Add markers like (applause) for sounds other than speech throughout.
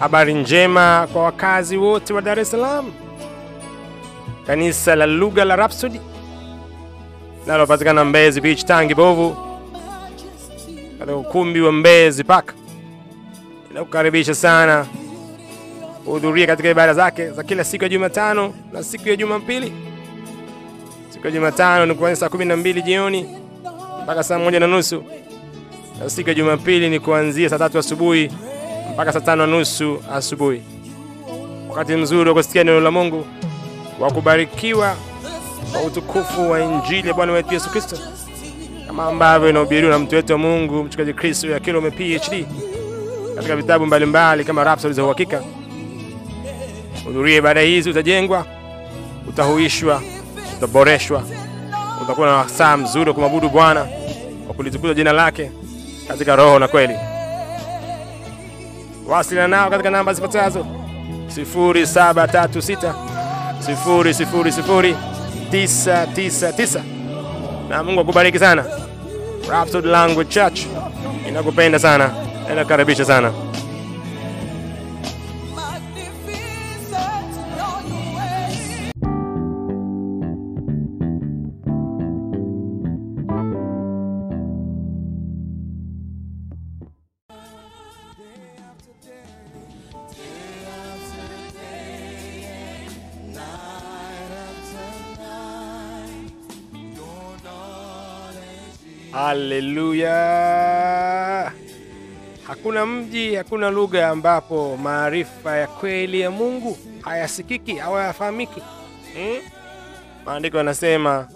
Habari njema kwa wakazi wote wa Dar es Salaam. Kanisa la lugha la Rhapsody linalopatikana Mbezi Beach, Tangi Bovu, katika ukumbi wa Mbezi Park, inakukaribisha sana kuhudhuria katika ibada zake za kila siku ya Jumatano na siku ya Jumapili. Siku ya Jumatano ni kuanzia saa 12 jioni mpaka saa moja na nusu na siku ya Jumapili ni kuanzia saa tatu asubuhi mpaka saa tano nusu asubuhi. Wakati mzuri wa kusikia neno la Mungu, wa kubarikiwa kwa utukufu wa Injili ya Bwana wetu Yesu Kristo, kama ambavyo inahubiriwa na mtu wetu wa Mungu mchungaji Kristo ya Kilome PhD katika vitabu mbalimbali kama Rhapsody za Uhakika. Hudhuria ibada hizi, utajengwa, utahuishwa, utaboreshwa, utakuwa na wasaa mzuri wa kumwabudu Bwana, wa kulitukuza jina lake katika roho na kweli. Wasiliana nao katika namba zifuatazo 0736 000 999 na Mungu akubariki sana. Rhapsody Language Church inakupenda sana, inakaribisha sana. Haleluya! Hakuna mji, hakuna lugha ambapo maarifa ya kweli ya Mungu hayasikiki au hayafahamiki. Hmm? Maandiko yanasema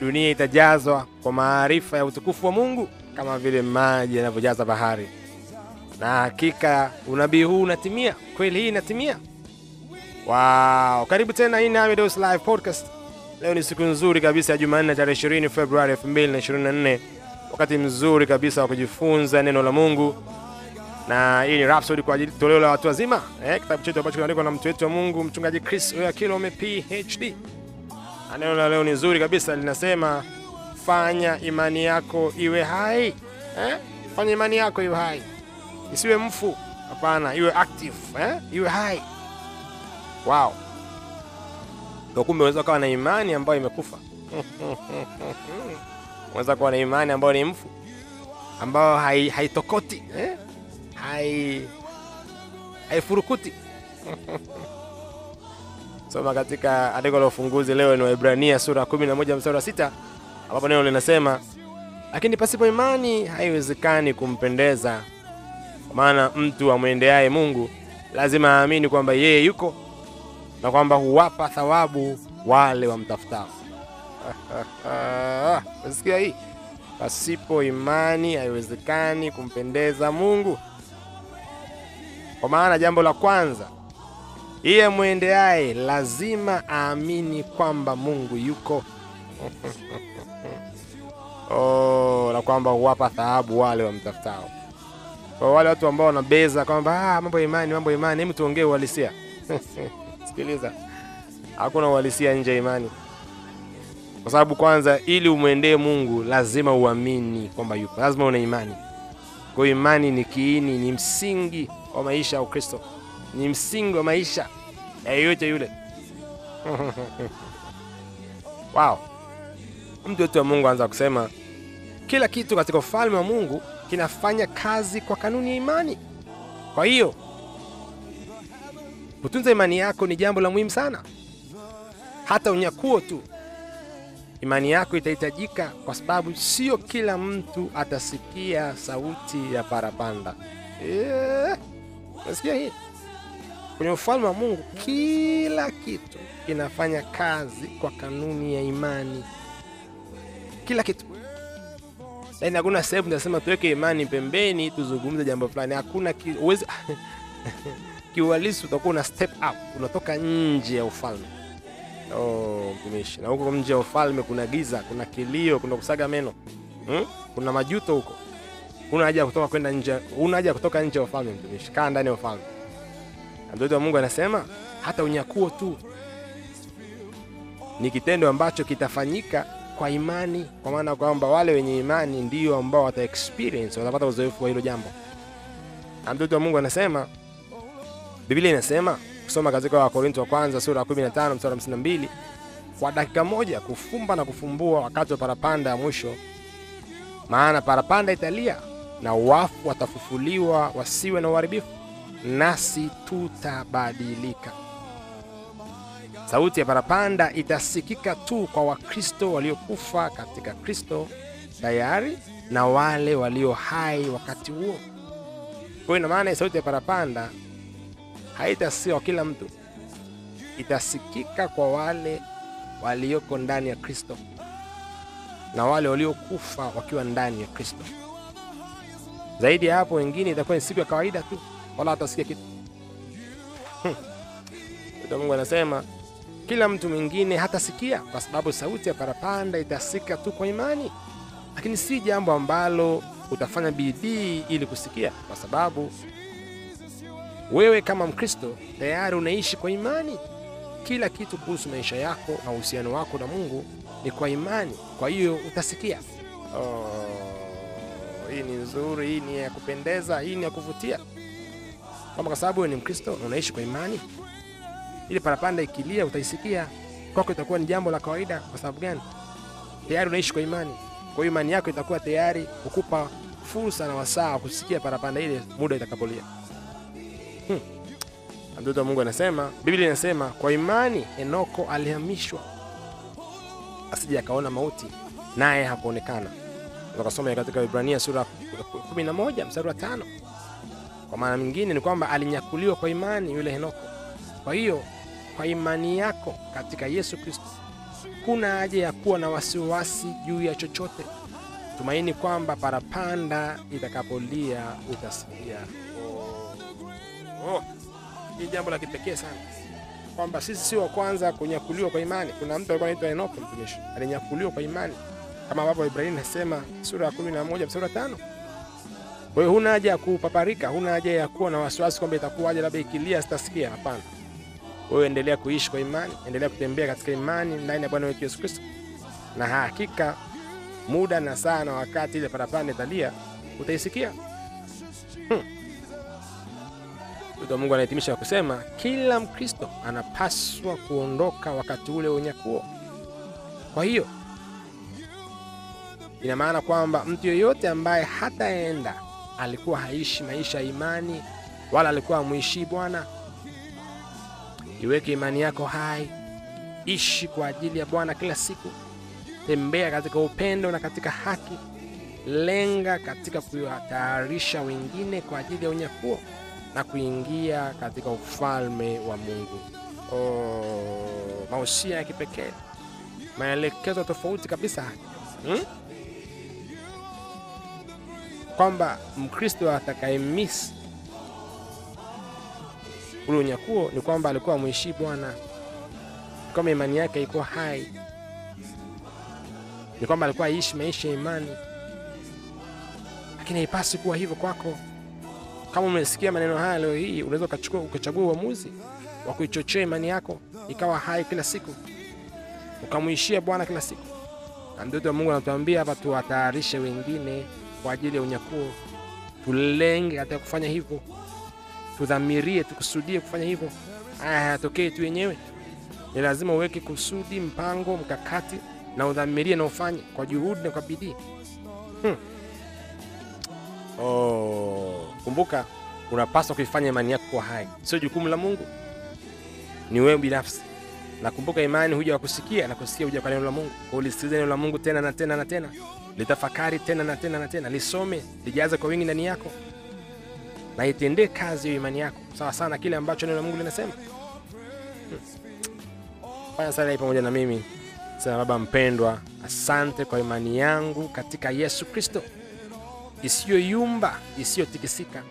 dunia itajazwa kwa maarifa ya utukufu wa Mungu kama vile maji yanavyojaza bahari. Na hakika unabii huu unatimia, kweli hii inatimia. Wow, karibu tena, hii ni Amidos Live Podcast. Leo ni siku nzuri kabisa ya Jumanne tarehe 20 Februari 2024, wakati mzuri kabisa wa kujifunza neno la Mungu, na hii ni Rhapsody kwa toleo la watu wazima, eh, kitabu chetu ambacho kinaandikwa na mtu wetu wa Mungu mchungaji Chris Oyakilome PhD. Neno la leo ni nzuri kabisa, linasema fanya imani yako iwe hai eh? Fanya imani yako iwe hai, isiwe mfu, hapana, iwe active eh? Iwe hai. Wow. Kwa kumbe unaweza kuwa na imani ambayo imekufa. (laughs) Unaweza kuwa na imani ambayo ni mfu, ambayo hai- haitokoti eh? hai haifurukuti. (laughs) Soma katika andiko la ufunguzi leo ni Waebrania sura ya 11 mstari wa sita ambapo neno linasema, lakini pasipo imani haiwezekani kumpendeza, kwa maana mtu amwendeaye Mungu lazima aamini kwamba yeye yuko na kwamba huwapa thawabu wale wamtafutao. (laughs) Nasikia hii, pasipo imani haiwezekani kumpendeza Mungu. Kwa maana jambo la kwanza, iye mwendeaye lazima aamini kwamba Mungu yuko (laughs) oh, na kwamba huwapa thawabu wale wamtafutao. Kwa wale watu ambao wanabeza kwamba ah, mambo ya imani, mambo ya imani, hebu tuongee uhalisia. (laughs) Sikiliza, hakuna uhalisia nje ya imani, kwa sababu kwanza, ili umwendee Mungu lazima uamini kwamba yupo, lazima una imani. Kwa hiyo imani ni kiini, ni msingi wa maisha ya Ukristo, ni msingi wa maisha ya yeyote yule. (laughs) Wow, mtu wetu wa Mungu anza kusema kila kitu katika ufalme wa Mungu kinafanya kazi kwa kanuni ya imani. Kwa hiyo kutunza imani yako ni jambo la muhimu sana. Hata unyakuo tu, imani yako itahitajika, kwa sababu sio kila mtu atasikia sauti ya parapanda. Nasikia hii kwenye ufalme wa Mungu, kila kitu kinafanya kazi kwa kanuni ya imani, kila kitu. Yaani hakuna sehemu tunasema tuweke imani pembeni tuzungumze jambo fulani. Hakuna ki, uwezi (laughs) kiuhalisi utakuwa una step up, unatoka nje ya ufalme. Oh, mtumishi, na huko nje ya ufalme kuna giza, kuna kilio, kuna kusaga meno hmm? kuna majuto huko. Una haja ya kutoka kwenda nje, una haja kutoka nje ya ufalme. Mtumishi, kaa ndani ya ufalme. Mtoto wa Mungu anasema hata unyakuo tu ni kitendo ambacho kitafanyika kwa imani, kwa maana kwamba wale wenye imani ndio ambao wata experience, watapata uzoefu wa hilo jambo. Na mtoto wa Mungu anasema, Biblia inasema kusoma katika Wakorintho wa kwanza sura ya 15 mstari wa 52, kwa dakika moja kufumba na kufumbua wakati wa parapanda ya mwisho, maana parapanda italia na wafu watafufuliwa wasiwe na uharibifu, nasi tutabadilika. Sauti ya parapanda itasikika tu kwa Wakristo waliokufa katika Kristo tayari na wale walio hai wakati huo. Kwa ina maana sauti ya parapanda haitasikika kwa kila mtu, itasikika kwa wale walioko ndani ya Kristo na wale waliokufa wakiwa ndani ya Kristo. Zaidi ya hapo, wengine itakuwa ni siku ya kawaida tu, wala hatasikia kitu. Hmm. Mungu anasema kila mtu mwingine hatasikia, kwa sababu sauti ya parapanda itasika tu kwa imani, lakini si jambo ambalo utafanya bidii ili kusikia, kwa sababu wewe kama Mkristo tayari unaishi kwa imani. Kila kitu kuhusu maisha yako na uhusiano wako na Mungu ni kwa imani, kwa hiyo utasikia. Oh, hii ni nzuri, hii ni ya kupendeza, hii ni ya kuvutia, kwamba kwa sababu wewe ni Mkristo na unaishi kwa imani, ile parapanda ikilia utaisikia, kwako itakuwa ni jambo la kawaida. Kwa sababu gani? Tayari unaishi kwa imani, kwa hiyo imani yako itakuwa tayari kukupa fursa na wasaa wa kusikia parapanda ile muda itakapolia. Hmm. Mtoto wa Mungu anasema, Biblia inasema kwa imani Henoko alihamishwa asije akaona mauti, naye hakuonekana. Tukasoma katika Ibrania sura 11 mstari wa tano. Kwa maana mingine ni kwamba alinyakuliwa kwa imani yule Henoko. Kwa hiyo kwa imani yako katika Yesu Kristo kuna haja ya kuwa na wasiwasi juu ya chochote. Tumaini kwamba parapanda itakapolia utasikia. Oh, ni jambo la kipekee sana kwamba sisi si wa kwanza kunyakuliwa kwa imani. Kuna mtu alikuwa anaitwa Enoko mtumishi, alinyakuliwa kwa imani kama ambavyo Ibrahim anasema sura ya 11 mstari wa 5. Kwa hiyo huna haja ya kupaparika, huna haja ya kuwa na wasiwasi kwamba itakuwaje, labda ikilia sitasikia. Hapana, wewe endelea kuishi kwa imani, endelea kutembea katika imani ndani ya Bwana wetu Yesu Kristo, na hakika muda na saa na wakati ile parapanda italia utaisikia. Wa Mungu anahitimisha kusema kila Mkristo anapaswa kuondoka wakati ule unyakuo. Kwa hiyo ina maana kwamba mtu yeyote ambaye hataenda alikuwa haishi maisha ya imani, wala alikuwa hamwishii Bwana. Iweke imani yako hai, ishi kwa ajili ya Bwana kila siku, tembea katika upendo na katika haki, lenga katika kuwatayarisha wengine kwa ajili ya unyakuo na kuingia katika ufalme wa Mungu. Oh, mausia ya kipekee, maelekezo tofauti kabisa hmm? kwamba Mkristo atakayemisi ule unyakuo ni kwamba alikuwa amwishii Bwana, ni kwamba imani yake iko hai, ni kwamba alikuwa aishi maisha ya imani. Lakini haipasi kuwa hivyo kwako. Kama umesikia maneno haya leo hii, unaweza ukachagua uamuzi wa kuichochea imani yako ikawa hai kila siku, ukamwishia Bwana kila siku. Na mtoto wa Mungu anatuambia hapa, tuwatayarishe wengine kwa ajili ya unyakuo. Tulenge hata kufanya hivyo, tudhamirie, tukusudie kufanya hivyo. Haya hayatokee tu yenyewe, ni lazima uweke kusudi, mpango, mkakati na udhamirie na ufanye kwa juhudi na kwa bidii hmm. Oh, kumbuka unapaswa kuifanya imani yako kuwa hai, sio jukumu la Mungu, ni wewe binafsi. Na kumbuka, imani huja kwa kusikia na kusikia huja kwa neno la Mungu. Kwa neno la Mungu tena na tena na tena, litafakari tena na tena na tena, lisome, lijaze kwa wingi ndani yako, na itendee kazi hiyo imani yako sawa sawa na kile ambacho neno la Mungu linasema. Hmm. Fanya sala hii pamoja na mimi. Sema: Baba mpendwa, asante kwa imani yangu katika Yesu Kristo isiyoyumba isiyotikisika.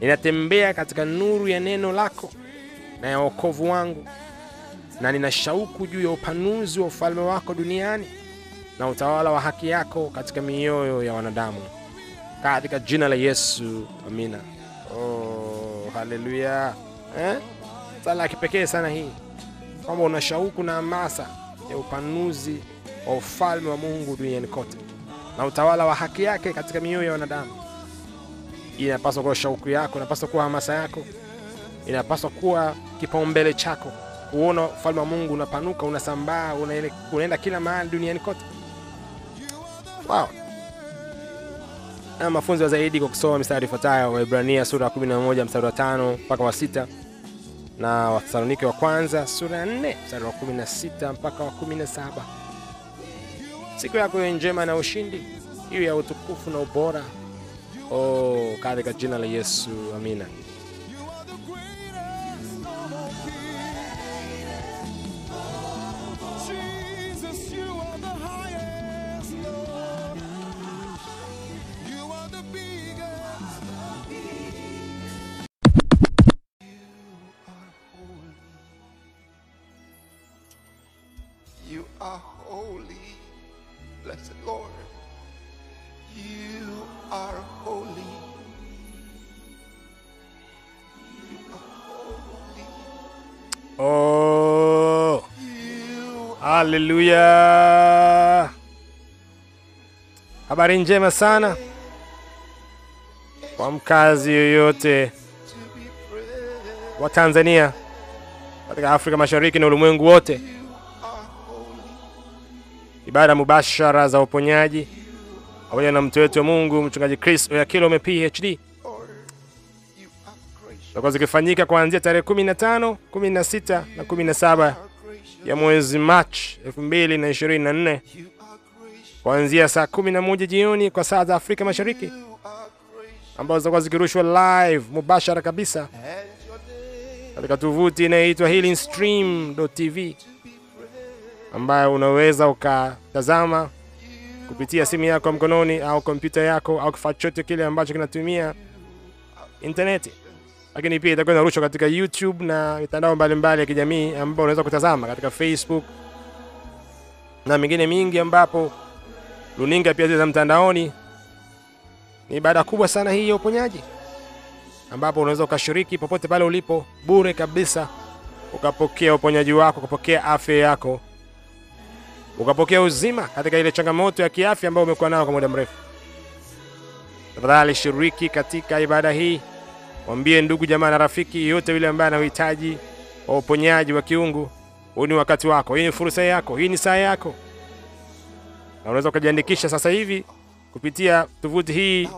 Ninatembea katika nuru ya neno lako na ya wokovu wangu, na nina shauku juu ya upanuzi wa ufalme wako duniani na utawala wa haki yako katika mioyo ya wanadamu, katika jina la Yesu, amina. Oh, haleluya eh? Sala ya kipekee sana hii, kwamba una shauku na hamasa ya upanuzi wa ufalme wa Mungu duniani kote na utawala wa haki yake katika mioyo ya wanadamu. Inapaswa kuwa shauku yako, inapaswa kuwa hamasa yako, inapaswa kuwa kipaumbele chako, kuona ufalme wa Mungu unapanuka, unasambaa, unaenda kila mahali duniani kote. Wow. Na mafunzo zaidi kwa kusoma mistari ifuatayo: Waebrania sura ya 11 mstari wa 5 mpaka wa 6 na Wathesalonike wa kwanza sura ya 4 mstari wa 16 mpaka wa 17. Siku yako iwe njema na ushindi, iwe ya utukufu na ubora. Oh, katika jina la Yesu, amina. You blessed Lord. You are holy. You are holy. Oh, You! Habari njema sana kwa mkazi yoyote wa Tanzania katika Afrika Mashariki na ulimwengu wote. Ibada mubashara za uponyaji pamoja na mtu wetu wa Mungu mchungaji Chris Oyakilome PhD zitakuwa zikifanyika kuanzia tarehe 15, 16 na 17 Are gracious. ya mwezi Machi 2024 You are gracious. kuanzia saa 11 jioni kwa saa za Afrika Mashariki ambazo zitakuwa zikirushwa live mubashara kabisa katika tovuti inayoitwa healingstream.tv. ambayo unaweza ukatazama kupitia simu yako ya mkononi au kompyuta yako au kifaa chote kile ambacho kinatumia intaneti, lakini pia itakuwa inarushwa katika YouTube na mitandao mbalimbali ya kijamii ambapo unaweza kutazama katika Facebook na mingine mingi, ambapo runinga pia zile za mtandaoni. Ni ibada kubwa sana hii ya uponyaji, ambapo unaweza ukashiriki popote pale ulipo bure kabisa, ukapokea uponyaji wako, ukapokea afya yako ukapokea uzima katika ile changamoto ya kiafya ambayo umekuwa nayo kwa muda mrefu. Tafadhali shiriki katika ibada hii, mwambie ndugu jamaa na rafiki yote yule ambaye anahitaji wa uponyaji wa kiungu. Huu ni wakati wako, hii ni fursa yako, hii ni saa yako, na unaweza ukajiandikisha sasa hivi kupitia tovuti hii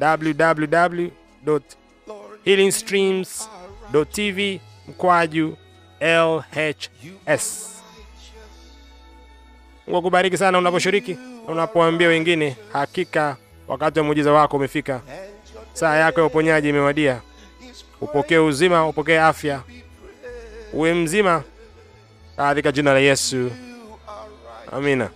www.healingstreams.tv mkwaju LHS. Mungu akubariki sana unaposhiriki na unapoambia wengine. Hakika wakati wa muujiza wako umefika, saa yako ya uponyaji imewadia. Upokee uzima, upokee afya, uwe mzima katika jina la Yesu, amina.